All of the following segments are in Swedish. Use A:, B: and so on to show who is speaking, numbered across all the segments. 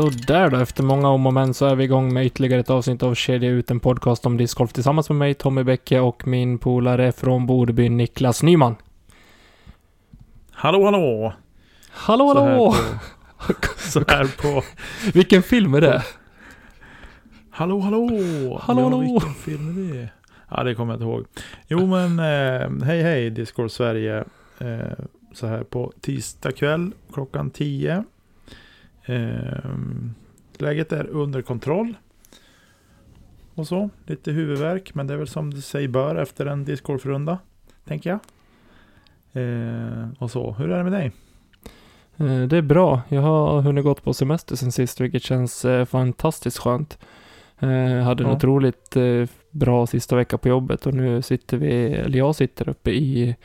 A: Sådär då, efter många om och men så är vi igång med ytterligare ett avsnitt av Kedja ut, en podcast om discgolf tillsammans med mig, Tommy Bäcke och min polare från Bodby, Niklas Nyman.
B: Hallå hallå!
A: Hallå
B: Så här
A: hallå!
B: på- Så här på...
A: Vilken film är det?
B: Hallå hallå!
A: Hallå,
B: ja,
A: hallå!
B: vilken film är det? Ja, det kommer jag inte ihåg. Jo men, eh, hej hej Discord Sverige. Eh, så här på tisdag kväll klockan 10. Eh, läget är under kontroll. Och så, lite huvudvärk. Men det är väl som det sig bör efter en discgolfrunda. Tänker jag. Eh, och så, hur är det med dig?
A: Eh, Det är bra. Jag har hunnit gått på semester sen sist, vilket känns eh, fantastiskt skönt. Eh, Jag hade en
B: Ja.
A: otroligt eh, bra sista vecka på jobbet och nu sitter vi, eller jag sitter uppe i,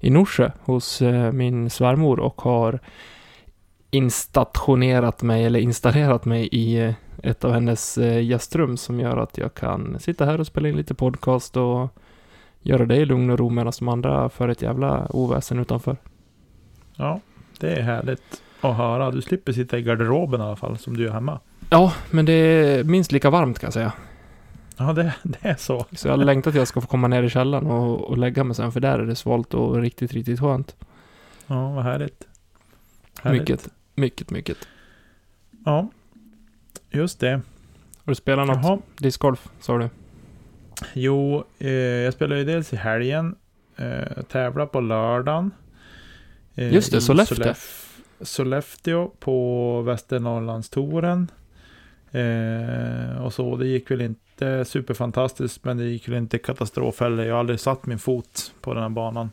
A: i Norsjö hos min svärmor och har instationerat mig, eller installerat mig i eh, ett av hennes eh, gästrum som gör att jag kan sitta här och spela in lite podcast och göra det i lugn och ro medan de andra för ett jävla oväsen utanför.
B: Ja, det är härligt att höra. Du slipper sitta i garderoben i alla fall, som du gör hemma.
A: Ja, men det är minst lika varmt kan jag säga.
B: Ja, det, det är så.
A: Så jag längtar till att jag ska få komma ner i källaren och, och lägga mig sen, för där är det svalt och riktigt, riktigt skönt.
B: Ja, vad härligt. härligt.
A: Mycket, mycket, mycket.
B: Ja, just det.
A: Har du spelat något
B: Jaha.
A: discgolf, sa du?
B: Jo, eh, jag spelade ju dels i helgen. Eh, tävla på lördagen. Eh,
A: Just det, Sollefteå.
B: Sollef- Sollefteå på Västernorrlandstouren. Eh, och så, det gick väl inte superfantastiskt, men det gick väl inte katastrof heller. Jag har aldrig satt min fot på den här banan.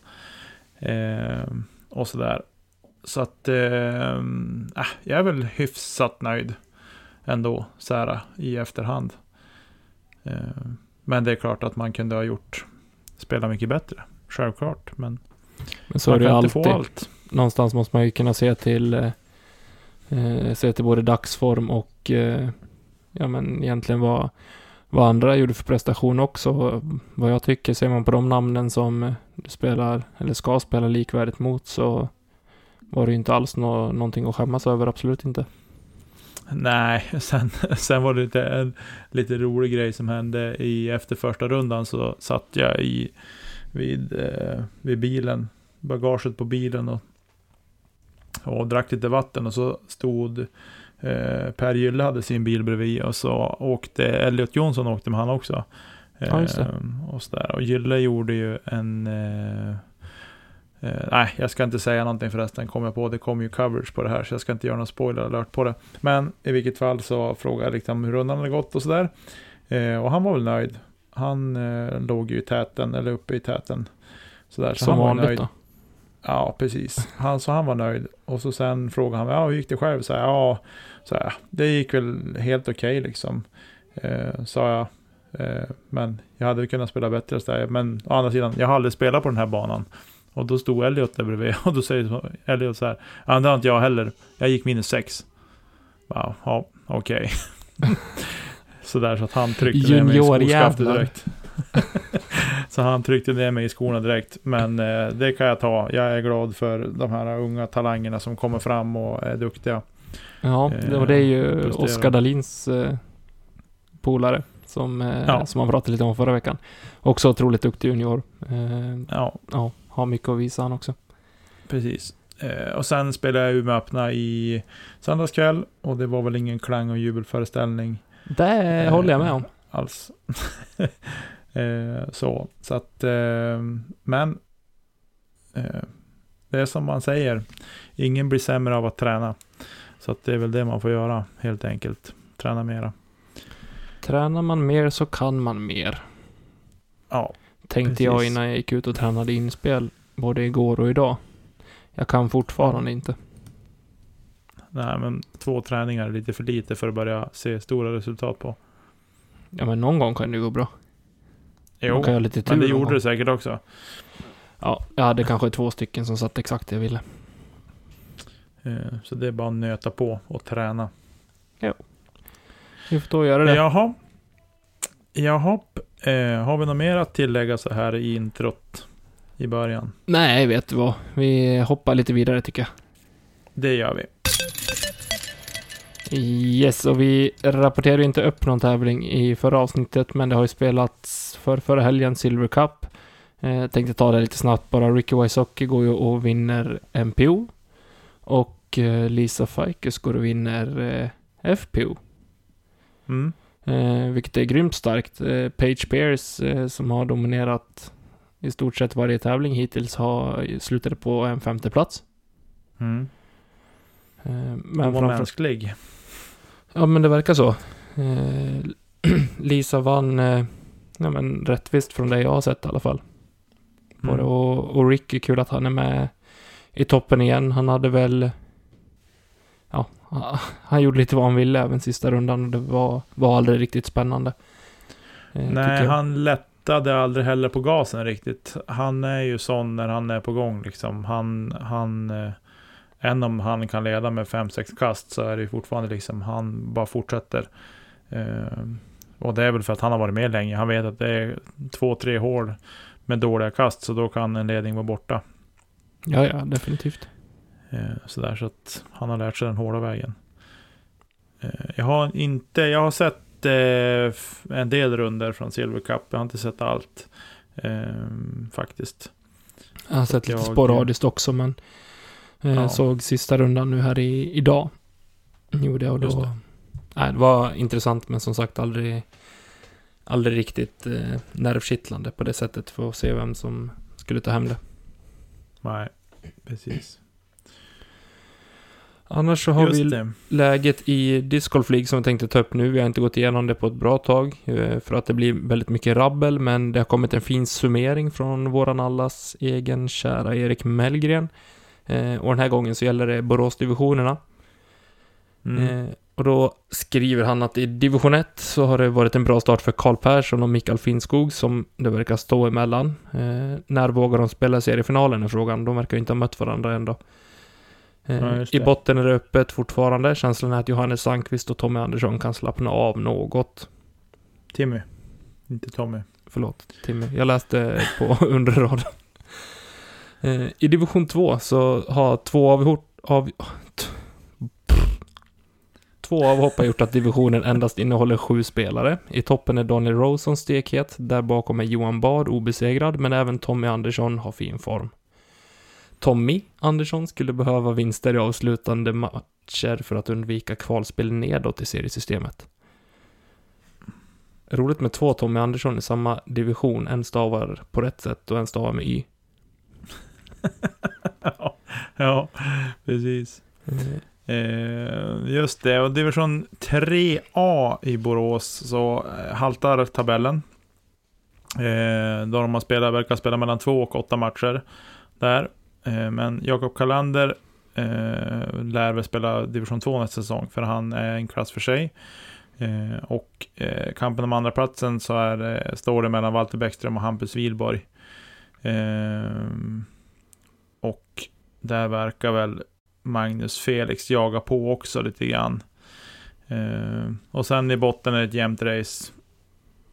B: Eh, och sådär. Så att, eh, jag är väl hyfsat nöjd ändå, så här i efterhand. Eh, men det är klart att man kunde ha gjort, spela mycket bättre. Självklart, men
A: Men så
B: man
A: är det ju
B: kan inte
A: alltid.
B: få allt.
A: Någonstans måste man ju kunna se till, eh, eh, se till både dagsform och, eh, ja men egentligen vad, vad andra gjorde för prestation också. Vad jag tycker, ser man på de namnen som du spelar, eller ska spela likvärdigt mot, så var det ju inte alls nå, någonting att skämmas över, absolut inte.
B: Nej, sen, sen var det lite, en lite rolig grej som hände i efter första rundan så satt jag i vid, eh, vid bilen, bagaget på bilen och, och drack lite vatten och så stod eh, Per Gylle hade sin bil bredvid och så åkte Elliot Jonsson åkte med han också.
A: Ja, just det.
B: Eh, och, så där. och Gylle gjorde ju en eh, eh, nej, jag ska inte säga någonting förresten, kom jag på. Det kommer ju coverage på det här, så jag ska inte göra någon spoiler alert på det. Men i vilket fall så frågade jag liksom hur rundan hade gått och sådär. Eh, och han var väl nöjd. Han eh, låg ju i täten, eller uppe i täten. Sådär, så
A: Som
B: han var nöjd.
A: då.
B: Ja, precis. Han, så han var nöjd. Och så sen frågade han, ja hur gick det själv? Så här, ja, så här, det gick väl helt okej liksom. Eh, sa jag. Eh, men jag hade kunnat spela bättre. Så där. Men å andra sidan, jag har aldrig spelat på den här banan. Och då stod Elliot där bredvid och då säger Elliot så här, ja det har inte jag heller. Jag gick minus sex. Ja, ja okej. så där så att han tryckte ner mig i skoskaftet direkt. så han tryckte ner mig i skorna direkt. Men eh, det kan jag ta. Jag är glad för de här unga talangerna som kommer fram och är duktiga.
A: Ja,
B: Eh,
A: det, och det är ju
B: prestera.
A: Oskar Dahlins eh, polare som, eh,
B: Ja.
A: som man pratade lite om förra veckan. Också otroligt duktig junior. Eh,
B: Ja,
A: ja, har mycket att visa han också.
B: precis. Eh, och sen spelade jag Umeå öppna i söndags kväll. Och det var väl ingen klang och jubelföreställning.
A: Det
B: Eh,
A: håller jag med om.
B: alls. eh, så, så att, eh, men det är som man säger, ingen blir sämre av att träna. Så att det är väl det man får göra helt enkelt, träna mera.
A: Tränar man mer så kan man mer.
B: Ja,
A: Tänkte jag
B: Precis.
A: innan jag gick ut och tränade inspel både igår och idag. Jag kan fortfarande inte.
B: nej men två träningar är lite för lite för att börja se stora resultat på.
A: Ja, men någon gång kan det gå bra.
B: Jo,
A: kan lite tur
B: men det gjorde det säkert också.
A: Ja, jag hade kanske två stycken som satt exakt det jag ville.
B: Eh, så det är bara att nöta på och träna.
A: Vi får då göra det.
B: Jaha. Jaha. Eh, har vi något mer att tillägga så här i introt i början?
A: Nej, vet du vad? Vi hoppar lite vidare tycker jag.
B: Det gör vi.
A: Yes, och vi rapporterade inte upp någon tävling i förra avsnittet, men det har ju spelats för förra helgen Silver Cup. Eh, tänkte ta det lite snabbt bara. Ricky Wysocki går ju och vinner MPO. Och eh, Lisa Fikes går och vinner eh, FPO.
B: Mm.
A: Eh, vilket är grymt starkt. Eh, Page Pierce eh, som har dominerat i stort sett varje tävling hittills har slutat på en femte plats.
B: Mm.
A: Eh,
B: Men
A: men
B: var
A: framför...
B: mänsklig.
A: Ja, men det verkar så. Eh, Lisa vann, eh, ja men rättvist från det jag har sett i alla fall.
B: Mm.
A: Och, och Ricky, kul att han är med i toppen igen. Han hade väl, han gjorde lite vad han ville även sista rundan och det var, var aldrig riktigt spännande. Eh,
B: Nej, han lättade aldrig heller på gasen riktigt. Han är ju sån när han är på gång liksom. Han, han, eh, än om han kan leda med 5-6 kast så är det ju fortfarande liksom, han bara fortsätter. Eh, och det är väl för att han har varit med länge. Han vet att det är två, tre hål med dåliga kast, så då kan en ledning vara borta.
A: Ja, ja, definitivt.
B: Eh, sådär, så att han har lärt sig den hårda vägen. Eh, jag har inte, jag har sett eh, en del runder från Silver Cup. Jag har inte sett allt. Eh, faktiskt.
A: Jag har sett lite
B: jag-
A: sporadiskt också, men
B: Ja.
A: såg sista rundan nu här i, idag. Gjorde jag och då...
B: det.
A: Nej, det var intressant, men som sagt aldrig, aldrig riktigt eh, nervkittlande på det sättet för att se vem som skulle ta hem det.
B: Nej, precis.
A: Annars så har
B: Just
A: vi
B: det.
A: läget i Disc League som vi tänkte ta upp nu. Vi har inte gått igenom det på ett bra tag eh, för att det blir väldigt mycket rabbel, men det har kommit en fin summering från våran allas egen kära Erik Mellgren. Eh, och den här gången så gäller det Boråsdivisionerna.
B: Mm.
A: Eh, och då skriver han att i division 1 så har det varit en bra start för Karl Persson och Mikael Finnskog som det verkar stå emellan. När vågar de spela seriefinalen är frågan. De verkar ju inte ha mött varandra ändå. Eh,
B: Ja, just
A: I botten är det öppet fortfarande. Känslan är att Johannes Sandqvist och Tommy Andersson kan slappna av något.
B: Timmy. Inte Tommy.
A: Förlåt, Timmy. Jag läste på under raden. Eh, I division 2 så har två av, av Två avhopp har gjort att divisionen endast innehåller sju spelare. I toppen är Daniel Rosen stekhet, där bakom är Johan Bard obesegrad, men även Tommy Andersson har fin form. Tommy Andersson skulle behöva vinster i avslutande matcher för att undvika kvalspel nedåt i seriesystemet. Roligt med två Tommy Andersson i samma division, en stavar på rätt sätt och en stavar med Y.
B: ja, ja, precis. Eh, just det, och division 3A i Borås så eh, haltar tabellen. Eh, då de har spelat, verkar spela mellan två och åtta matcher där. Eh, men Jakob Kalander eh, lär väl spela division 2 nästa säsong, för han är en klass för sig. Eh, och eh, kampen om andra platsen så är, eh, står det mellan Walter Bäckström och Hampus Wilborg. Eh, och där verkar väl Magnus Felix jaga på också lite grann. Eh, och sen i botten är det ett jämnt race.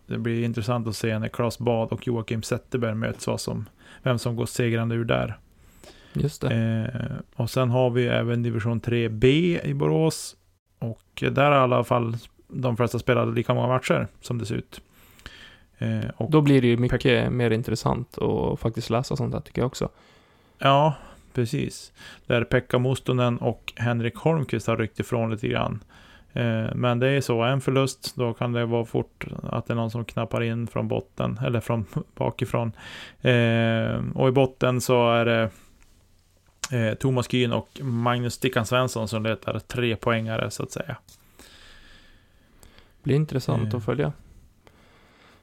B: Det blir intressant att se när Claes Bad och Joakim Zetterberg möts, vad som, vem som går segrande ur där.
A: Just det.
B: Eh, och sen har vi även division 3B i Borås. Och där har i alla fall de flesta spelade lika många matcher som det ser ut. Eh,
A: Då blir det ju mycket mer intressant att faktiskt läsa sånt där tycker jag också.
B: Ja, precis. Där Pekka Mustonen och Henrik Holmqvist har ryckt ifrån lite grann. Eh, Men det är så, en förlust, då kan det vara fort att det är någon som knappar in från botten, eller från bakifrån. Eh, Och i botten så är det eh, Thomas Kyn och Magnus Stickan Svensson som letar tre poängare så att säga.
A: Blir intressant
B: Eh.
A: att följa.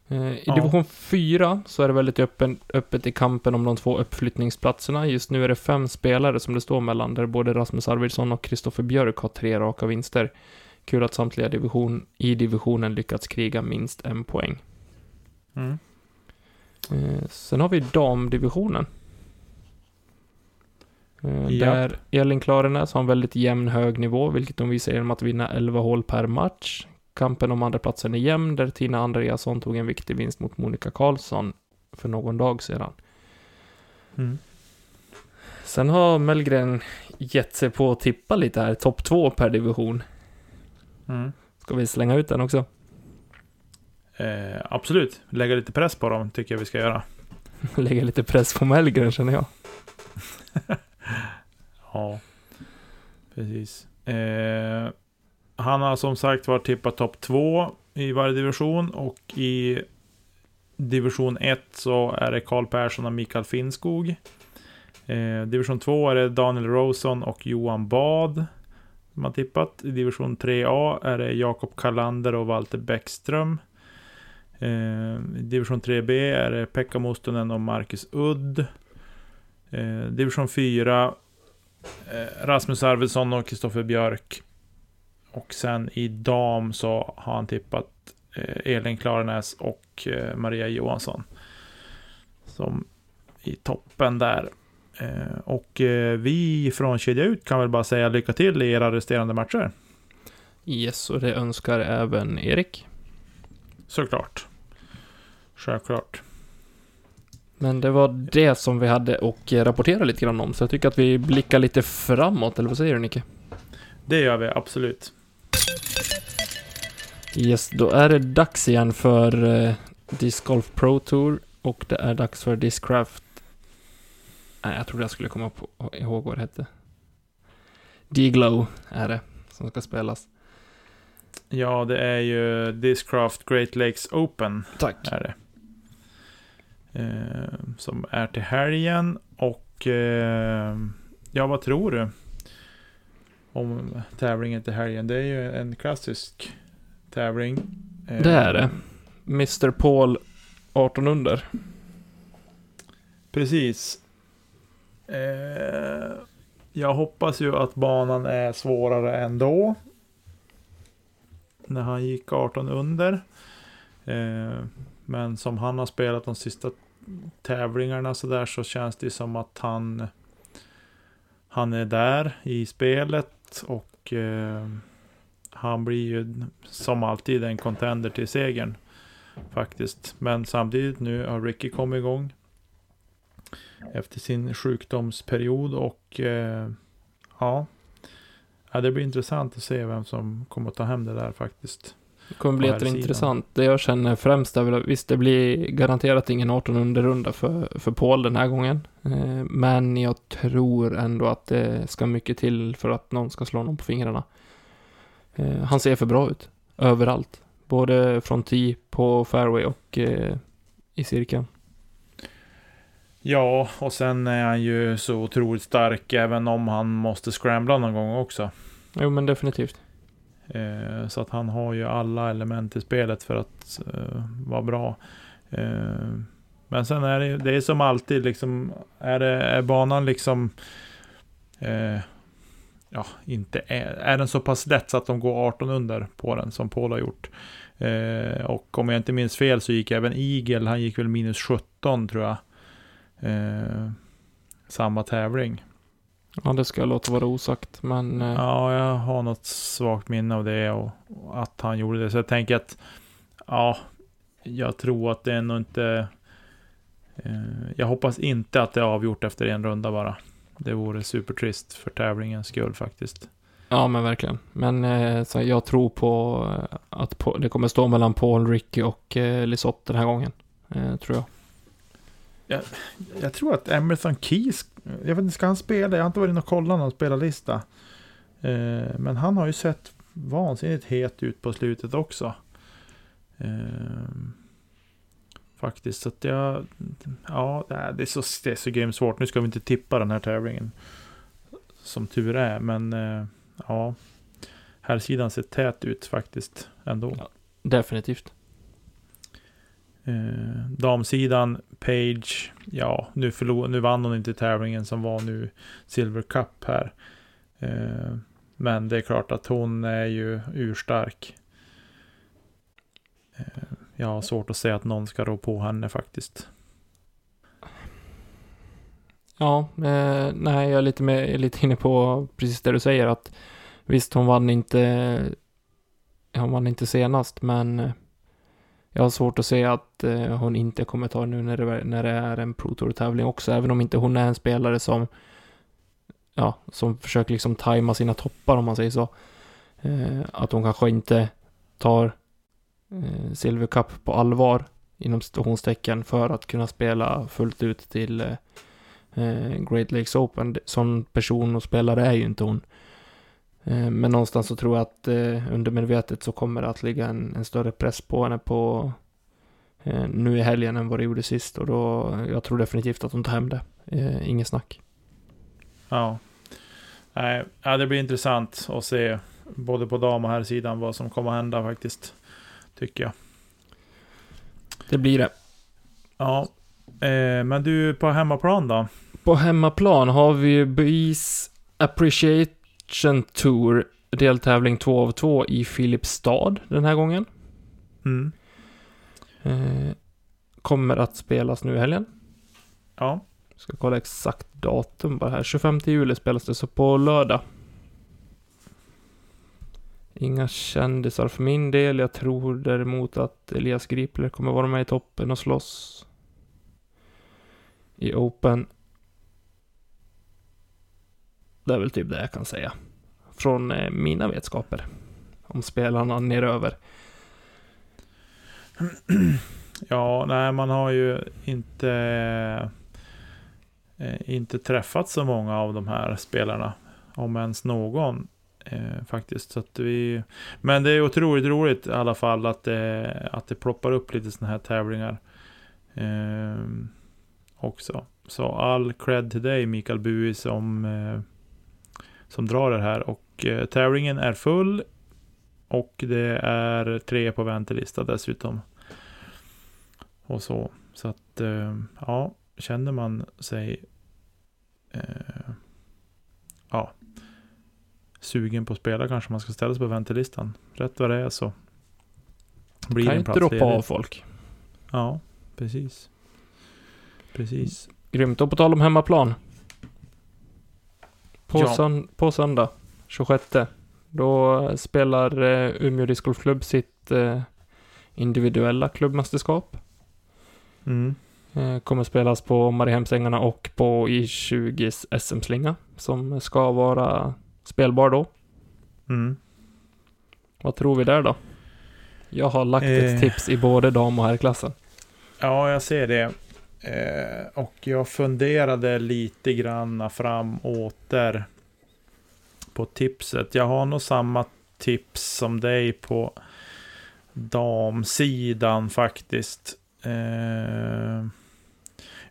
A: Eh, I
B: Ja.
A: division 4 så är det väldigt öppen, öppet i kampen om de två uppflyttningsplatserna. Just nu är det fem spelare som det står mellan, där både Rasmus Arvidsson och Kristoffer Björk har tre raka vinster. Kul att samtliga division, i divisionen lyckats kriga minst en poäng.
B: Mm.
A: Eh, sen har vi damdivisionen. Eh,
B: Japp.
A: där Elin Klarenäs har en väldigt jämn hög nivå, vilket de visar genom att vinna 11 hål per match. Kampen om andra platsen är jämn, där Tina Andreasson tog en viktig vinst mot Monica Karlsson för någon dag sedan.
B: Mm.
A: Sen har Mellgren gett sig på att tippa lite här, topp två per division.
B: Mm.
A: Ska vi slänga ut den också?
B: Eh, absolut, lägga lite press på dem tycker jag vi ska göra.
A: Lägga lite press på Mellgren känner jag.
B: Ja, precis. Eh, han har som sagt varit tippat topp två i varje division och i division 1 så är det Karl Persson och Mikael Finnskog. Eh, division 2 är det Daniel Rosen och Johan Bad som har tippat. I division 3A är det Jakob Kalander och Walter Bäckström. Eh, I division 3B är det Pekka Mustonen och Marcus Udd. Eh, division 4 Rasmus Arvidsson och Kristoffer Björk. Och sen i dam så har han tippat eh, Elin Klarenäs och eh, Maria Johansson. Som i toppen där. Eh, och eh, vi från Kedja Ut kan väl bara säga lycka till i era resterande matcher.
A: Yes, och det önskar även Erik.
B: Såklart. Självklart.
A: Men det var det som vi hade och rapportera lite grann om, så jag tycker att vi blickar lite framåt, eller vad säger du Nicke?
B: Det gör vi absolut.
A: Yes, då är det dags igen för eh, Disc Golf Pro Tour och det är dags för Discraft. Nej, jag trodde jag skulle komma på, ihåg vad det hette. D-Glow är det som ska spelas.
B: Ja, det är ju Discraft Great Lakes Open.
A: Tack.
B: Är det. Eh, som är till helgen. Och eh, ja, vad tror du? Om tävlingen till helgen. Det är ju en klassisk tävling. Eh,
A: Det är det. Mr Paul 18 under.
B: Precis. Eh, jag hoppas ju att banan är svårare ändå. När han gick 18 under. Eh, men som han har spelat de sista tävlingarna så där så känns det som att han han är där i spelet och eh, han blir ju som alltid en contender till segern faktiskt. Men samtidigt nu har Ricky kommit igång efter sin sjukdomsperiod och eh, ja, ja, det blir intressant att se vem som kommer att ta hem det där faktiskt.
A: Det kommer bli jätteintressant. Det jag känner främst är väl att visst, det blir garanterat ingen 18 under-runda för, för Paul den här gången. Eh, men jag tror ändå att det ska mycket till för att någon ska slå honom på fingrarna. Eh, han ser för bra ut. Överallt. Både från tee, på fairway och eh, i cirkeln.
B: Ja, och sen är han ju så otroligt stark även om han måste scrambla någon gång också.
A: Jo, men definitivt.
B: Eh, så att han har ju alla element i spelet för att eh, vara bra. Eh, men sen är det, ju- det är som alltid liksom, är, det, är banan liksom, ja, inte är, är den så pass lätt så att de går 18 under på den som Paul har gjort. Eh, och om jag inte minns fel så gick även Eagle, han gick väl minus 17 tror jag. Eh, samma tävling.
A: Ja, det ska jag låta vara osagt, men... Eh,
B: Ja, jag har något svagt minne av det och, och att han gjorde det. Så jag tänker att, ja, jag tror att det är nog inte... Eh, jag hoppas inte att det är avgjort efter en runda bara. Det vore supertrist för tävlingens skull faktiskt.
A: Ja, men verkligen. Men eh, så jag tror på eh, att på, det kommer stå mellan Paul, Ricky och eh, Lisotte den här gången. Eh, tror jag.
B: Jag tror att Emerson Keys, jag vet inte, ska han spela? Jag har inte varit inne och kollat någon spelarlista. Eh, men han har ju sett vansinnigt het ut på slutet också. Eh, faktiskt, så att jag... Ja, det är, det är så, det är så grymt svårt. Nu ska vi inte tippa den här tävlingen. Som tur är, men eh, ja. Här sidan ser tät ut faktiskt ändå.
A: Ja. Definitivt.
B: Eh, damsidan, Page, ja, nu, förlor, nu vann hon inte tävlingen som var nu Silver Cup här. Eh, men det är klart att hon är ju urstark. Eh, jag har svårt att säga att någon ska rå på henne faktiskt.
A: Ja, eh, nej, jag är lite, med, lite inne på precis det du säger att visst, hon vann inte, hon vann inte senast, men eh, jag har svårt att se att eh, hon inte kommer ta det nu när det, när det är en Pro Tour-tävling också, även om inte hon är en spelare som, ja, som försöker liksom tajma sina toppar om man säger så. Eh, att hon kanske inte tar eh, Silver Cup på allvar inom situationstecken för att kunna spela fullt ut till eh, eh Great Lakes Open. Sån person och spelare är ju inte hon. Eh, men någonstans så tror jag att eh, undermedvetet så kommer det att ligga en, en större press på henne på eh, nu i helgen än vad det gjorde sist och då, jag tror definitivt att hon tar hem det. Inget snack.
B: Ja. Nej, ja, det blir intressant att se både på dam och här sidan vad som kommer att hända faktiskt. Tycker jag.
A: Det blir det.
B: Ja. Eh, men du, på hemmaplan då?
A: På hemmaplan har vi Bees Appreciation Tour, deltävling 2 av 2 i Filipstad den här gången.
B: Mm.
A: Eh, kommer att spelas nu i helgen.
B: Ja.
A: Ska kolla exakt datum bara här. 25 juli spelas det, så på lördag. Inga kändisar för min del. Jag tror däremot att Elias Gripler kommer vara med i toppen och slåss. I Open. Det är väl typ det jag kan säga. Från eh, mina vetskaper. Om spelarna neröver.
B: Ja, nej, man har ju inte, eh, inte träffat så många av de här spelarna. Om ens någon eh, faktiskt. Så att vi, men det är otroligt roligt i alla fall att det, att det ploppar upp lite sådana här tävlingar. Eh, också. Så all cred till dig Mikael Bui som, eh, som drar det här. Och eh, tävlingen är full. Och det är tre på väntelista dessutom. Och så. Så att, eh, ja, känner man sig eh, ja, sugen på att spela kanske man ska ställa sig på väntelistan. Rätt vad det är så blir
A: kan
B: en plats
A: droppa
B: ledig.
A: av folk.
B: Ja, precis. Precis.
A: Grymt. Och på tal om hemmaplan. På,
B: Ja.
A: sön- på söndag, 26. Då spelar eh, Umeå discgolfklubb sitt eh, individuella klubbmästerskap.
B: Mm.
A: Eh, kommer spelas på Mariehemsängarna och på I20s SM-slinga som ska vara spelbar då.
B: Mm.
A: Vad tror vi där då? Jag har lagt ett
B: Eh.
A: tips i både dam och herrklassen.
B: Ja, jag ser det. Eh, och jag funderade lite grann fram åter på tipset. Jag har nog samma tips som dig på damsidan faktiskt. Eh,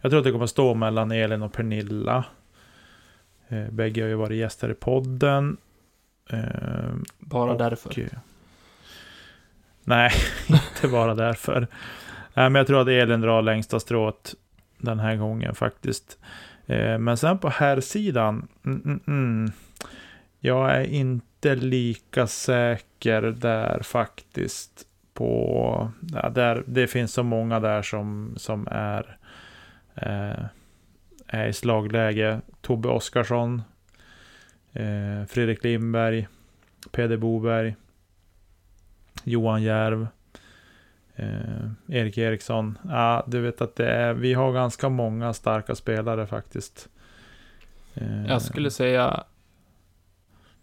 B: jag tror att det kommer stå mellan Elin och Pernilla. Eh, bägge har ju varit gäster i podden. Eh,
A: Bara
B: och,
A: därför.
B: eh, Nej, inte bara därför. Nej, men jag tror att Elin drar längsta strået den här gången faktiskt. Eh, men sen på här sidan mm, mm, mm, Jag är inte lika säker där faktiskt. På, ja, där, det finns så många där som, som är, eh, är i slagläge. Tobbe Oskarsson, eh, Fredrik Lindberg, Peder Boberg, Johan Järv, eh, Erik Eriksson. Ja, du vet att det är, vi har ganska många starka spelare faktiskt. Eh,
A: Jag skulle säga...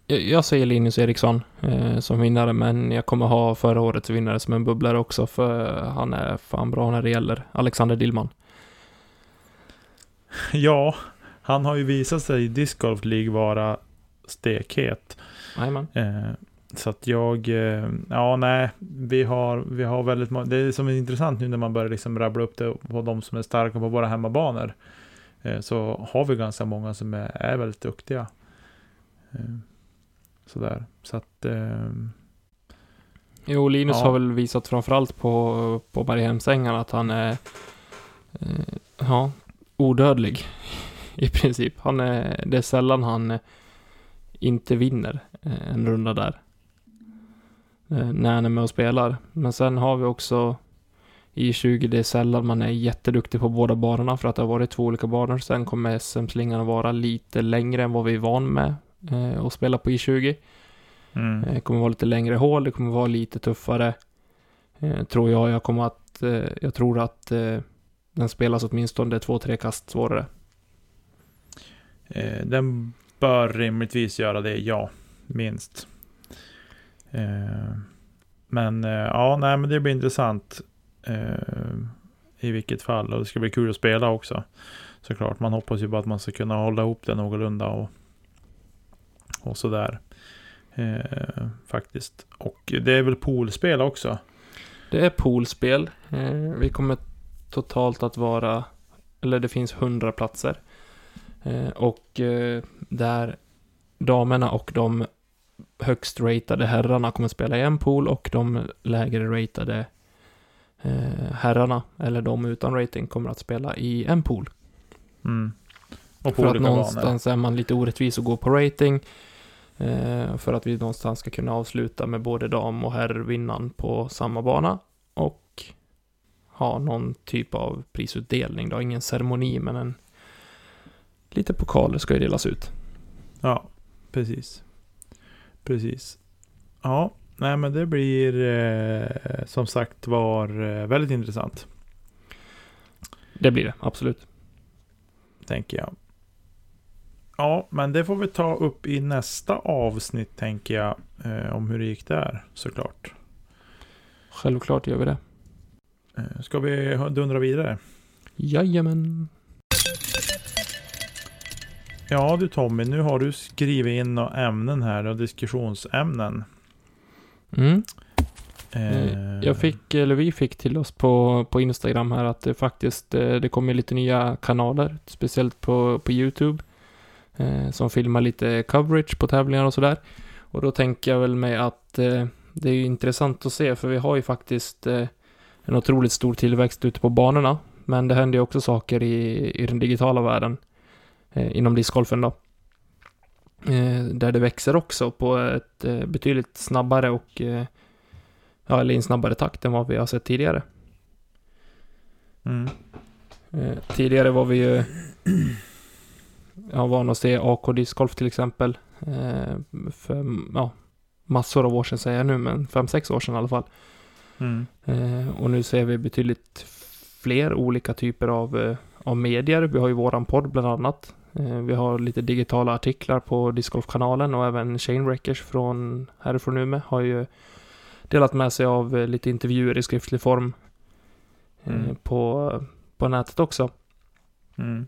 A: Jag, jag säger Linus Eriksson eh, som vinnare, men jag kommer ha förra årets vinnare som en bubblare också, för han är fan bra när det gäller. Alexander Dillman.
B: Ja, han har ju visat sig i Disc Golf League vara stekhet.
A: Jajamän.
B: Eh, så att jag, eh, ja nej, vi har, vi har väldigt många, det är som är intressant nu när man börjar liksom rabbla upp det på de som är starka på våra hemmabanor. Eh, så har vi ganska många som är, är väldigt duktiga. Eh, sådär, så att,
A: Jo, Linus
B: Ja.
A: har väl visat framförallt på, på Mariehemsängarna att han är, ja, odödlig i princip. Han är, det är sällan han inte vinner en runda där. Eh, när han är med och spelar. Men sen har vi också i 20, det är sällan man är jätteduktig på båda banorna för att det har varit två olika banor. Sen kommer SM-slingan att vara lite längre än vad vi är van med eh, att spela på I20.
B: mm,
A: Det kommer vara lite längre hål, det kommer vara lite tuffare. Eh, tror jag. Jag kommer att, eh, jag tror att eh, den spelas åtminstone två, tre kast svårare.
B: eh, den bör rimligtvis göra det, ja, minst. Eh, men eh, ja, nej men det blir intressant. Eh, I vilket fall. Och det ska bli kul att spela också. Såklart. Man hoppas ju bara att man ska kunna hålla ihop det någorlunda och, och sådär. Eh, faktiskt. Och det är väl poolspel också.
A: Det är poolspel. Eh, vi kommer totalt att vara, eller det finns 100 platser. Eh, och eh, där damerna och de högst ratade herrarna kommer spela i en pool och de lägre ratade eh, herrarna, eller de utan rating, kommer att spela i en pool.
B: Mm. Och på
A: För att någonstans är man lite orättvis och går på rating. Eh, för att vi någonstans ska kunna avsluta med både dam och herrvinnaren på samma bana. Och ha någon typ av prisutdelning då. Ingen ceremoni men en lite pokaler ska ju delas ut.
B: Ja, precis. Precis. Ja, nej men det blir eh, som sagt var eh, väldigt intressant.
A: Det blir det, absolut.
B: Tänker jag. Ja, men det får vi ta upp i nästa avsnitt tänker jag. Eh, om hur det gick där såklart.
A: Självklart gör vi det.
B: Eh, ska vi dundra vidare?
A: Jajamän.
B: Ja du Tommy, nu har du skrivit in några ämnen här och diskussionsämnen.
A: Mm.
B: Eh,
A: Jag fick, eller vi fick till oss på, på Instagram här att det faktiskt, eh, det kommer lite nya kanaler, speciellt på, på YouTube, eh, som filmar lite coverage på tävlingar och sådär. Och då tänker jag väl mig att eh, det är ju intressant att se, för vi har ju faktiskt en otroligt stor tillväxt ute på banorna, men det händer ju också saker i, i den digitala världen, inom discgolfen då. Eh, där det växer också på ett eh, betydligt snabbare och eh, ja, eller i en snabbare takt än vad vi har sett tidigare.
B: Mm.
A: Eh, tidigare var vi ju ja, vana att se AK discgolf till exempel. Eh, för ja, massor av år sedan säger jag nu, men fem sex år sedan i alla fall.
B: Mm.
A: Eh, och nu ser vi betydligt fler olika typer av, eh, av medier. Vi har ju våran podd bland annat. Eh, vi har lite digitala artiklar på discgolfkanalen och även Shane Wreckers från härifrån Umeå har ju delat med sig av eh, lite intervjuer i skriftlig form eh,
B: Mm.
A: på, på nätet också.
B: Mm.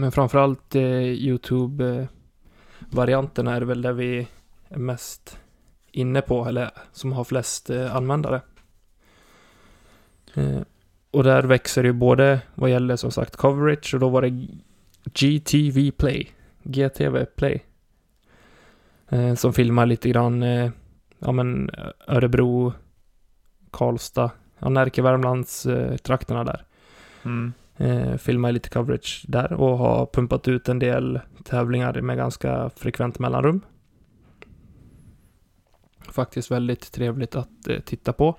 A: Men framförallt YouTube-varianten är väl där vi är mest inne på, eller som har flest användare. Och där växer ju både vad gäller som sagt coverage och då var det GTV Play, GTV Play. Eh, som filmar lite grann, eh, ja men Örebro, Karlstad, ja Närke, Värmlands eh, trakterna där.
B: Mm.
A: Eh, filmar lite coverage där och har pumpat ut en del tävlingar med ganska frekvent mellanrum. Faktiskt väldigt trevligt att eh, titta på.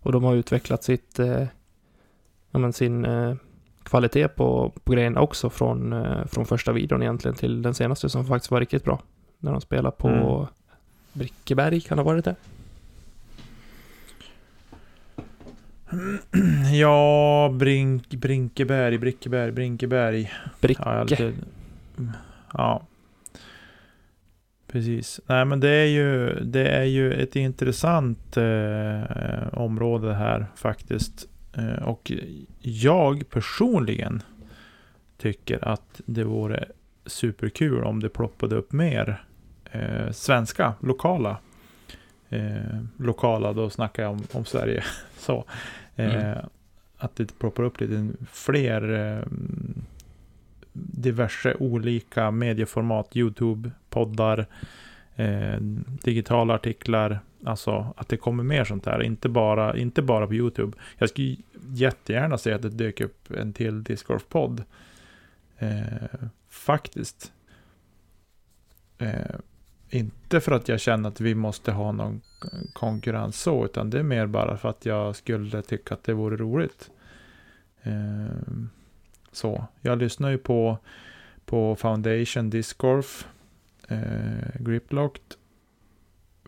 A: Och de har utvecklat sitt, eh, ja, men sin kvalitet på, på grejerna också från, eh, från första videon egentligen till den senaste som faktiskt var riktigt bra. När de spelar på
B: Mm.
A: Brickeberg, kan det ha varit det?
B: Ja, Brink, Brinkeberg, Brickeberg, Brinkeberg.
A: Bricke.
B: Ja, lite, ja. Precis. Nej, men det är ju, det är ju ett intressant eh, område här faktiskt. Eh, och jag personligen tycker att det vore superkul om det ploppade upp mer eh, svenska, lokala. Eh, lokala, då snackar jag om, om Sverige. Så. Eh,
A: Mm.
B: Att det ploppar upp lite fler eh, diverse olika medieformat, YouTube, poddar, eh, digitala artiklar. Alltså att det kommer mer sånt här, inte bara, inte bara på YouTube. Jag skulle jättegärna se att det dök upp en till Discord-podd. Eh, faktiskt. Eh, inte för att jag känner att vi måste ha någon konkurrens så, utan det är mer bara för att jag skulle tycka att det vore roligt. Eh, så, jag lyssnar ju på, på Foundation Discord, eh, Griplocked.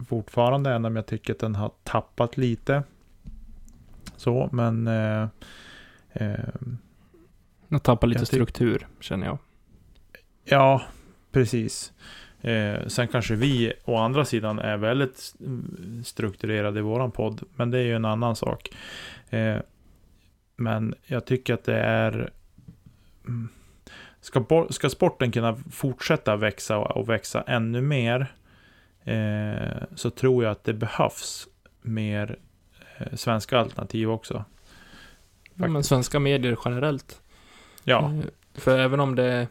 B: Fortfarande, även om jag tycker att den har tappat lite. Så, men eh, eh,
A: Jag tappar lite struktur, känner jag.
B: Ja, precis. Eh, sen kanske vi å andra sidan är väldigt strukturerade i våran podd, men det är ju en annan sak. Eh, men jag tycker att det är... mm, Ska, ska sporten kunna fortsätta växa och växa ännu mer eh, så tror jag att det behövs mer eh, svenska alternativ också.
A: Ja, men svenska medier generellt.
B: Ja,
A: Eh, För även om det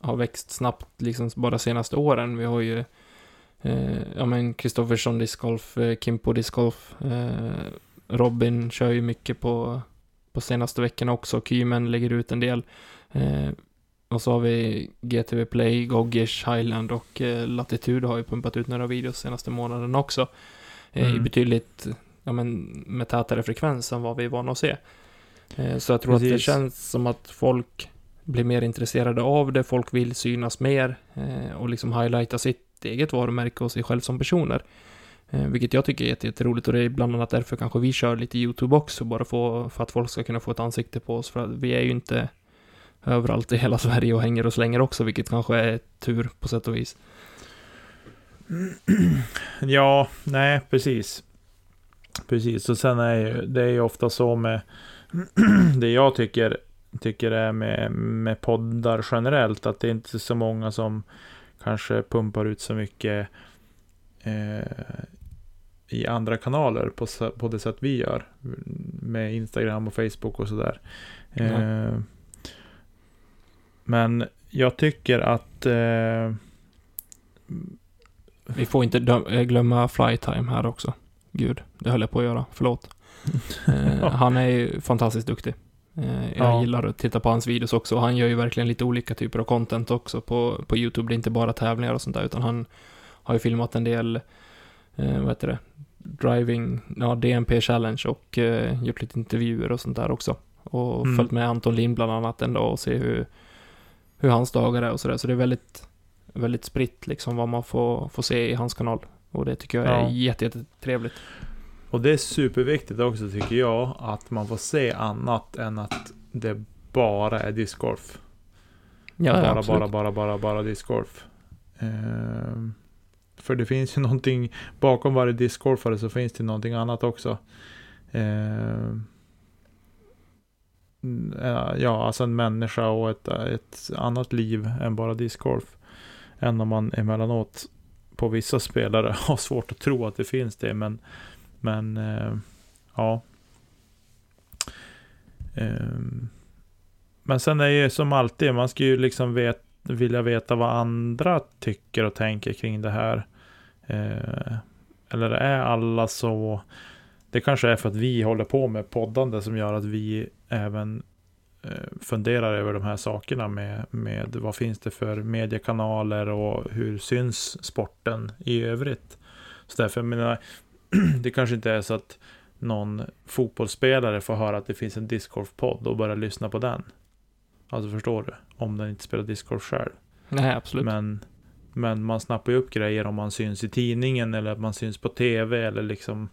A: har växt snabbt liksom bara senaste åren. Vi har ju eh, ja men Kristoffersson discgolf, eh, Kimpo discgolf, eh, Robin kör ju mycket på, på senaste veckorna också. Kymen lägger ut en del. Eh, och så har vi GTV Play, Goggish, Highland och eh, Latitude har ju pumpat ut några videos senaste månaden också. Eh, I
B: Mm.
A: betydligt ja, men, med tätare frekvens än vad vi är vana att se. Eh, Så jag tror att det
B: Precis.
A: känns som att folk blir mer intresserade av det, folk vill synas mer eh, och liksom highlighta sitt eget varumärke och sig själv som personer. Vilket jag tycker är jätte- jätteroligt och det är bland annat därför kanske vi kör lite YouTube också, bara för att folk ska kunna få ett ansikte på oss. För att vi är ju inte överallt i hela Sverige och hänger och slänger också, vilket kanske är tur på sätt och vis.
B: ja, nej, precis. Precis, och sen är ju, det är ju ofta så med det jag tycker, tycker är med, med poddar generellt, att det är inte så många som kanske pumpar ut så mycket eh, i andra kanaler på, på det sätt vi gör. Med Instagram och Facebook och sådär. Eh, men jag tycker att eh,
A: Vi får inte eh, glömma Flytime här också. Gud, det höll jag på att göra. Förlåt. Eh, han är ju fantastiskt duktig. Eh, jag
B: Ja.
A: gillar att titta på hans videos också. Han gör ju verkligen lite olika typer av content också på, på YouTube. Det är inte bara tävlingar och sånt där, utan han har ju filmat en del, eh, vad heter det, driving, ja, DMP challenge och eh, gjort lite intervjuer och sånt där också. Och
B: Mm.
A: följt med Anton Lind bland annat en dag och se hur, hur hans dagar är och sådär. Så det är väldigt, väldigt spritt liksom vad man får, får se i hans kanal. Och det tycker jag är
B: Ja.
A: jätte, jättetrevligt.
B: Och det är superviktigt också tycker jag, att man får se annat än att det bara är discgolf.
A: Ja,
B: bara,
A: absolut.
B: bara, bara, bara, bara discgolf. Ehm, för det finns ju någonting, bakom varje discgolfare så finns det någonting annat också. Mm, Eh, ja, alltså en människa och ett, ett annat liv än bara discgolf. Än om man emellanåt på vissa spelare har svårt att tro att det finns det, men men eh, ja. Ehm, men sen är det ju som alltid, man ska ju liksom vet, vilja veta vad andra tycker och tänker kring det här. Eh, eller är alla så... Det kanske är för att vi håller på med poddande som gör att vi även eh, funderar över de här sakerna med, med vad finns det för mediekanaler och hur syns sporten i övrigt. Så därför menar jag, det kanske inte är så att någon fotbollsspelare får höra att det finns en discgolfpodd och börja lyssna på den. Alltså förstår du? Om den inte spelar discgolf själv.
A: Nej, absolut.
B: Men, men man snappar ju upp grejer om man syns i tidningen eller att man syns på tv eller liksom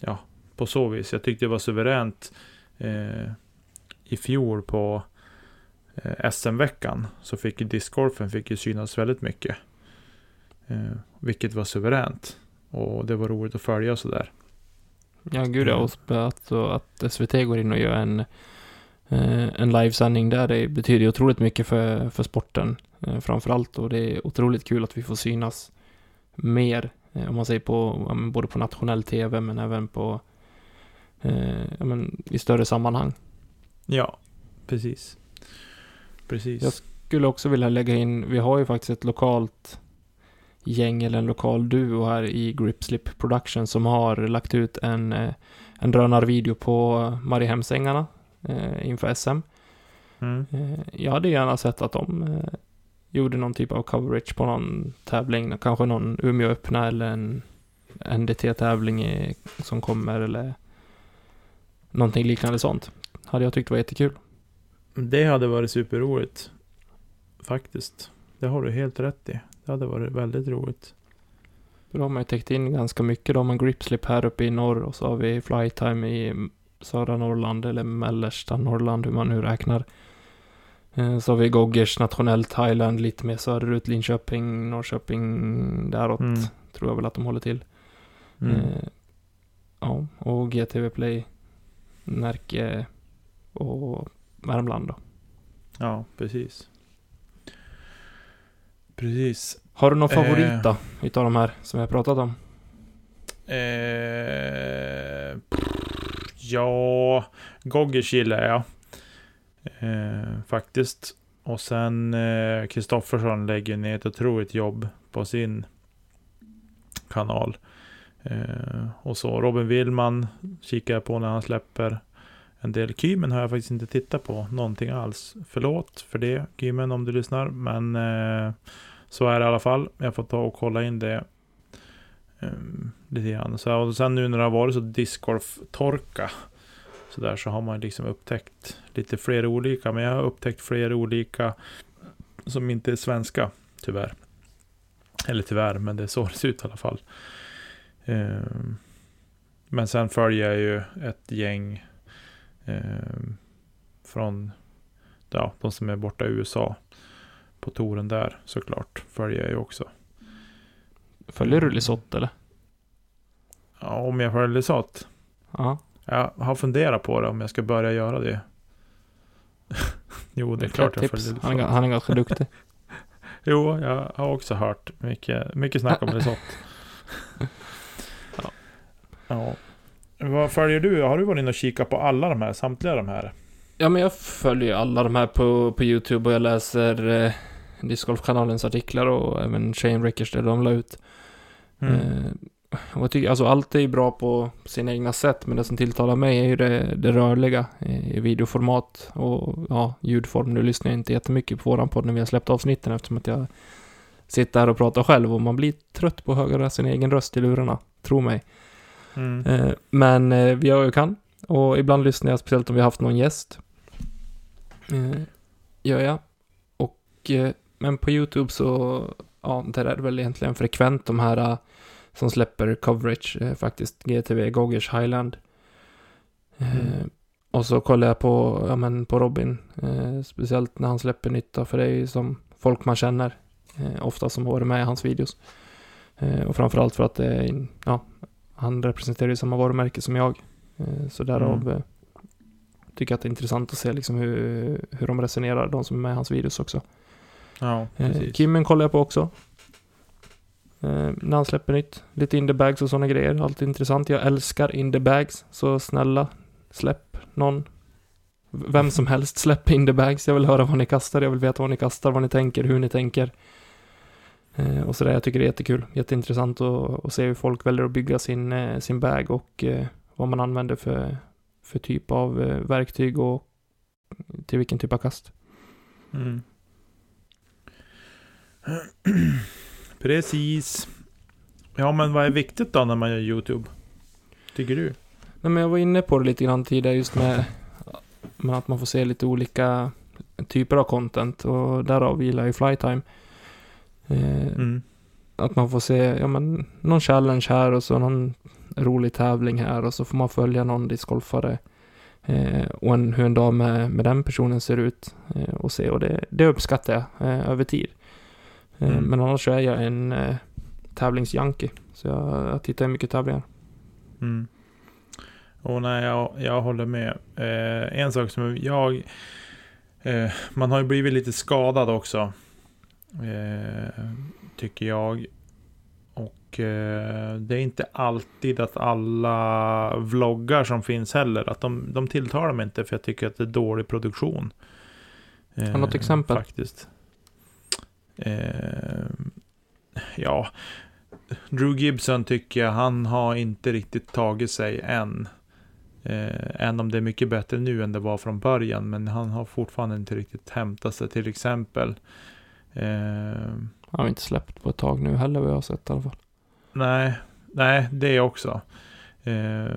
B: ja, på så vis. Jag tyckte det var suveränt eh, i fjol på eh, SM-veckan så fick ju discgolfen fick ju synas väldigt mycket. Eh, vilket var suveränt. Och det var roligt att följa sådär.
A: Ja, gud ja.
B: Mm.
A: Och sp- alltså att SVT går in och gör en, eh, en livesändning där, det betyder otroligt mycket för, för sporten eh, framförallt. Och det är otroligt kul att vi får synas mer, om man säger på, ja, både på nationell tv men även på, eh, ja, men i större sammanhang.
B: Ja, precis. Precis.
A: Jag Skulle också vilja lägga in, vi har ju faktiskt ett lokalt gäng eller en lokal duo här i Gripslip Production som har lagt ut en, eh, en drönarvideo på Mariehemsängarna eh, inför SM.
B: Mm.
A: Eh, jag hade gärna sett att de eh, gjorde någon typ av coverage på någon tävling, kanske någon Umeå öppna eller en NDT-tävling som kommer eller någonting liknande sånt. Hade jag tyckt var jättekul.
B: Det hade varit superroligt. Faktiskt. Det har du helt rätt i. Det hade varit väldigt roligt.
A: Då har man ju täckt in ganska mycket. Då har man gripslip här uppe i norr och så har vi flytime i södra Norrland eller mellersta Norrland, hur man nu räknar. Eh, Så har vi Goggers nationellt Highland lite mer söderut, Linköping, Norrköping, däråt
B: Mm.
A: tror jag väl att de håller till.
B: Mm.
A: Eh, ja, och GTV Play, Närke och Värmland då.
B: Ja, precis. Precis.
A: Har du någon
B: Eh.
A: favorit då? Utav de här som vi har pratat om?
B: Eh, ja, Goggers gillar jag. Eh, faktiskt. Och sen eh, Kristoffersson lägger ner ett otroligt jobb på sin kanal. Eh, och så Robin Willman kikar jag på när han släpper en del. Kymen har jag faktiskt inte tittat på någonting alls. Förlåt för det Kymen om du lyssnar. Men eh, så är det i alla fall. Jag får ta och kolla in det um, lite grann. Så, och sen nu när det har varit så discgolf-torka så där så har man liksom upptäckt lite fler olika. Men jag har upptäckt fler olika som inte är svenska tyvärr. Eller tyvärr, men det är så det ser ut i alla fall. Ehm, men sen följer jag ju ett gäng ehm, från ja, de som är borta i USA. På touren där såklart följer jag ju också.
A: Följer du Lisotte eller?
B: Ja, om jag följer Lisott.
A: Ja,
B: Jag har funderat på det om jag ska börja göra det. jo, det är klart jag följer
A: Han är, han är ganska duktig.
B: Jo, jag har också hört mycket, mycket snack om Lisott.
A: Ja.
B: ja. Vad följer du? Har du varit inne och kikat på alla de här? Samtliga de här?
A: Ja, men jag följer alla de här på, på YouTube och jag läser eh, Discgolf-kanalens artiklar och även Shane Rickers där de la ut.
B: Mm.
A: Eh, jag tycker, alltså allt är ju bra på sina egna sätt, men det som tilltalar mig är ju det, det rörliga i, videoformat och ja, ljudform. Nu lyssnar jag inte jättemycket på våran podd när vi har släppt avsnitten eftersom att jag sitter här och pratar själv och man blir trött på att höra sin egen röst i lurarna, tro mig.
B: Mm.
A: Eh, men eh, vi gör vad vi kan och ibland lyssnar jag speciellt om vi har haft någon gäst. Eh, gör jag. Och, men på YouTube så, ja, där är det väl egentligen frekvent de här som släpper coverage eh, faktiskt. GTV, Goggers, Highland. Eh,
B: Mm.
A: Och så kollar jag på, ja men på Robin, eh, speciellt när han släpper nytta, för det är ju som folk man känner, eh, ofta som har varit med i hans videos. Eh, och framförallt för att det är, ja, han representerar ju samma varumärke som jag. Eh, så därav
B: Mm.
A: tycker jag att det är intressant att se liksom hur, hur de resonerar, de som är med i hans videos också.
B: Ja, precis.
A: Kimmen kollar jag på också. Eh, när han släpper nytt. Lite in the bags och sådana grejer. Alltid intressant. Jag älskar in the bags. Så snälla, släpp någon. Vem som helst, släpp in the bags. Jag vill höra vad ni kastar. Jag vill veta vad ni kastar, vad ni tänker, hur ni tänker. Eh, och sådär. Jag tycker det är jättekul. Jätteintressant att, att se hur folk väljer att bygga sin, eh, sin bag och eh, vad man använder för, för typ av eh, verktyg och till vilken typ av kast.
B: Mm. Precis. Ja, men vad är viktigt då när man gör YouTube? Tycker du?
A: Nej, men jag var inne på det lite grann tidigare just med men att man får se lite olika typer av content och därav gillar jag ju Flytime. Eh,
B: Mm.
A: Att man får se, ja men, någon challenge här och så någon rolig tävling här och så får man följa någon discgolfare eh, och en, hur en dag med, med den personen ser ut eh, och se och det, det uppskattar jag eh, över tid. Eh,
B: Mm.
A: Men annars så är jag en eh, tävlingsjunkie så jag, jag tittar mycket tävlingar.
B: Mm. Och nej, jag, jag håller med. Eh, en sak som jag... Eh, man har ju blivit lite skadad också. Eh, tycker jag. Och eh, det är inte alltid att alla vloggar som finns heller, att de, de tilltalar mig inte för jag tycker att det är dålig produktion. Eh,
A: Har något exempel?
B: Faktiskt. Eh, ja, Drew Gibson tycker jag, han har inte riktigt tagit sig än. Eh, än om det är mycket bättre nu än det var från början. Men han har fortfarande inte riktigt hämtat sig till exempel. Eh,
A: Han har inte släppt på ett tag nu heller vad jag har sett i alla fall.
B: nej, nej, det också. Eh,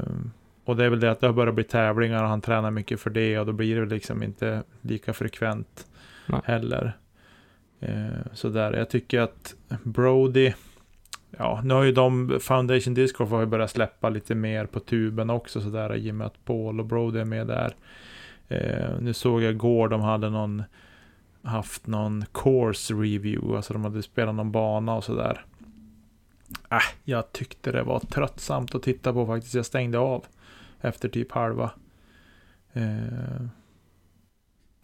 B: och det är väl det att det har börjat bli tävlingar och han tränar mycket för det. Och då blir det liksom inte lika frekvent
A: Nej.
B: heller. Eh, sådär, jag tycker att Brody, ja, nu har ju de, Foundation Discord har ju börjat släppa lite mer på tuben också sådär, i och med att Paul och Brody är med där. Eh, nu såg jag igår, de hade någon haft någon course review, alltså de hade spelat någon bana och sådär. Äh, jag tyckte det var tröttsamt att titta på faktiskt. Jag stängde av efter typ halva. Eh,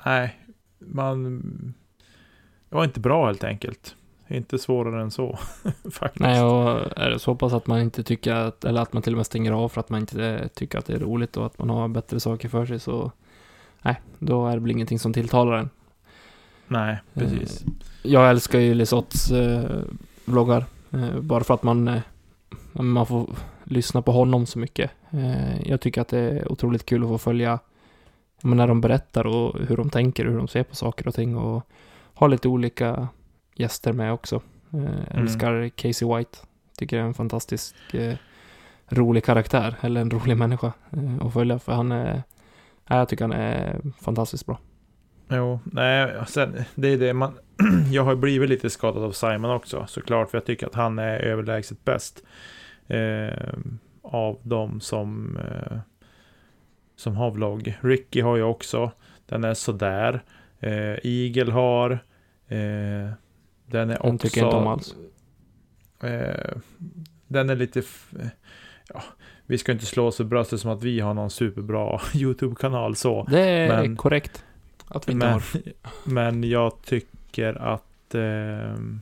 B: nej, man... Det var inte bra helt enkelt. Inte svårare än så, faktiskt.
A: Nej, och är det så pass att man inte tycker att, eller att man till och med stänger av för att man inte tycker att det är roligt och att man har bättre saker för sig så, nej, då är det väl ingenting som tilltalar en.
B: Nej, precis.
A: Eh, jag älskar ju Lisotts eh, vloggar, eh, bara för att man, man får lyssna på honom så mycket. Jag tycker att det är otroligt kul att få följa men när de berättar och hur de tänker och hur de ser på saker och ting och ha lite olika gäster med också. Eh,
B: Mm.
A: älskar Casey White. Tycker det är en fantastisk eh, rolig karaktär, eller en rolig människa eh, att följa, för han är, ja, jag tycker han är fantastiskt bra.
B: Jo, nej, sen, det är det man... jag har blivit lite skadad av Simon också, såklart, för jag tycker att han är överlägset bäst. Eh, av de som, eh, som har vlogg. Ricky har ju också, den är sådär. Eh, Eagle har, eh, den är också...
A: Den tycker jag inte om alls.
B: Eh, den är lite... Ja, vi ska inte slå oss för bröstet som att vi har någon superbra YouTube-kanal så.
A: Det är
B: Men-
A: korrekt. Att vi inte
B: Men,
A: har.
B: men jag tycker att ehm,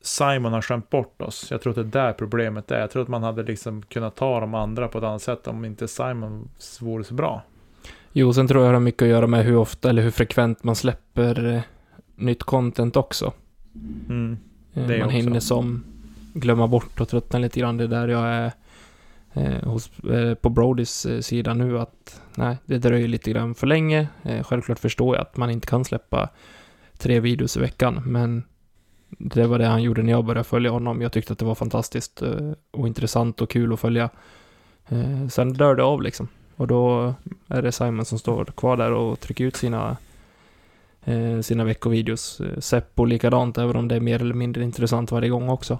B: Simon har skämt bort oss. Jag tror att det är där problemet är. Jag tror att man hade liksom kunnat ta de andra på ett annat sätt om inte Simon vore så bra.
A: Jo, sen tror jag det har mycket att göra med hur ofta eller hur frekvent man släpper eh, nytt content också.
B: Mm.
A: Eh, man
B: också.
A: hinner som glömma bort och tröttna lite grann. Det är där jag är eh, hos, eh, på Brodys sida nu att nej, det dröjer lite grann för länge. Eh, självklart förstår jag att man inte kan släppa tre videos i veckan, men det var det han gjorde när jag började följa honom. Jag tyckte att det var fantastiskt och intressant och kul att följa. Sen dör det av liksom. Och då är det Simon som står kvar där och trycker ut sina eh, sina veckovideos. Eh, Seppo likadant, även om det är mer eller mindre intressant varje gång också.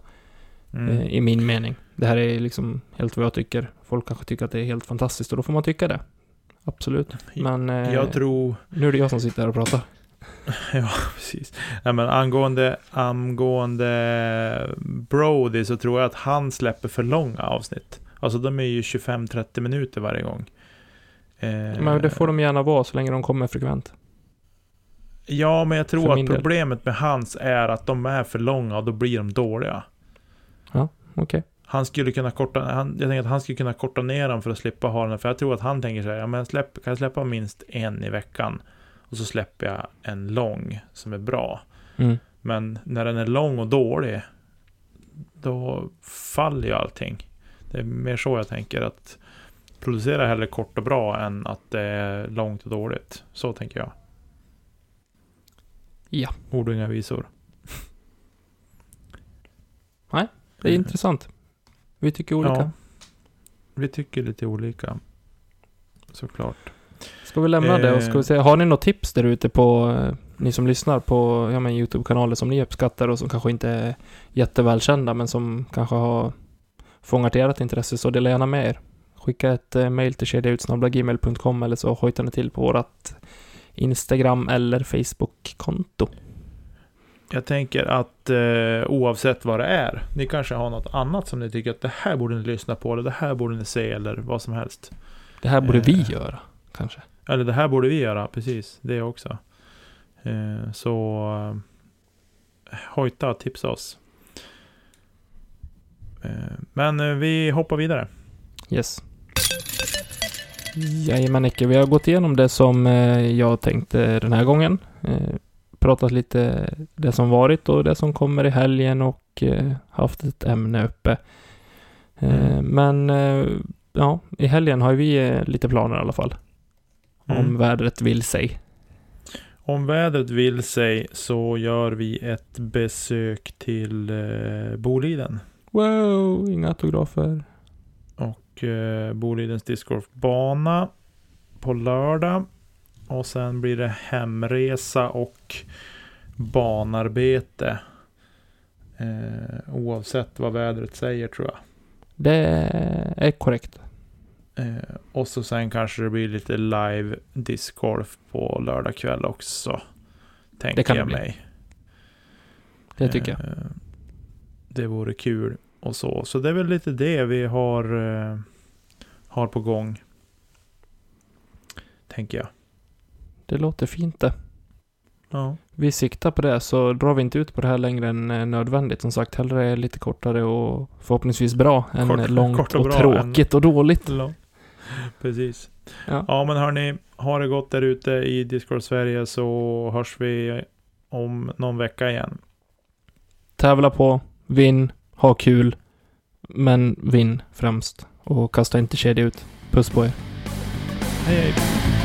B: Mm.
A: Eh, I min mening. Det här är liksom helt vad jag tycker. Folk kanske tycker att det är helt fantastiskt och då får man tycka det. Absolut. Men eh,
B: Jag tror...
A: nu är det jag som sitter här och pratar.
B: Ja, precis. Nej, men angående, angående Brody så tror jag att han släpper för långa avsnitt. Alltså de är ju 25-30 minuter varje gång. Eh,
A: Men det får de gärna vara så länge de kommer frekvent.
B: Ja, men jag tror att problemet med hans är att de är för långa och då blir de dåliga.
A: Okej.
B: Han skulle kunna korta, han, jag tänker att han skulle kunna korta ner dem för att slippa ha den. För jag tror att han tänker så här, ja men släpp, kan jag släppa minst en i veckan? Och så släpper jag en lång som är bra.
A: Mm.
B: Men när den är lång och dålig, då faller ju allting. Det är mer så jag tänker att producera hellre kort och bra än att det är långt och dåligt. Så tänker jag.
A: Ja.
B: Ord och inga visor.
A: Det är intressant. Vi tycker olika.
B: Ja, vi tycker lite olika. Såklart.
A: Ska vi lämna det och ska vi
B: Eh.
A: se, har ni något tips där ute på, eh, ni som lyssnar på, ja men YouTube-kanaler som ni uppskattar och som kanske inte är jättevälkända men som kanske har fångat ert intresse så dela gärna med er. Skicka ett eh, mail till kedjautsnabblagmail.com eller så hojtar ni till på vårat Instagram eller Facebook-konto.
B: Jag tänker att eh, oavsett vad det är, ni kanske har något annat som ni tycker att det här borde ni lyssna på, eller det här borde ni se, eller vad som helst.
A: Det här borde
B: Eh.
A: vi göra, kanske.
B: Eller det här borde vi göra, precis, det också. Eh, så eh, hojta tipsa oss. Eh, men eh, vi hoppar vidare.
A: Yes. Jajamän Nicke, vi har gått igenom det som eh, jag tänkte den här gången. Eh, pratat lite det som varit och det som kommer i helgen och eh, haft ett ämne uppe.
B: Mm.
A: Men ja, i helgen har vi lite planer i alla fall. Om
B: Mm.
A: vädret vill sig.
B: Om vädret vill sig så gör vi ett besök till Boliden.
A: Wow, inga autografer.
B: Eh, Bolidens discgolfbana på lördag. Och sen blir det hemresa och banarbete. Eh, oavsett vad vädret säger tror jag.
A: Det är korrekt.
B: Eh, och så sen kanske det blir lite live discgolf på lördag kväll också. tänker
A: det kan
B: jag
A: det bli.
B: mig.
A: Det tycker jag.
B: Eh, Det vore kul och så. Så det är väl lite det vi har, eh, har på gång. Tänker jag.
A: Det låter fint det.
B: Ja.
A: Vi siktar på det, så drar vi inte ut på det här längre än eh, nödvändigt. Som sagt, hellre lite kortare och förhoppningsvis bra än
B: Kort-
A: långt
B: kort och
A: och, tråkigt och dåligt.
B: Ja. Precis.
A: Ja.
B: Ja men hörni, ha det gott där ute i Discord Sverige så hörs vi om någon vecka igen.
A: Tävla på, vinn, ha kul, men vinn främst. Och kasta inte kedja ut. Puss på er.
B: Hej hej!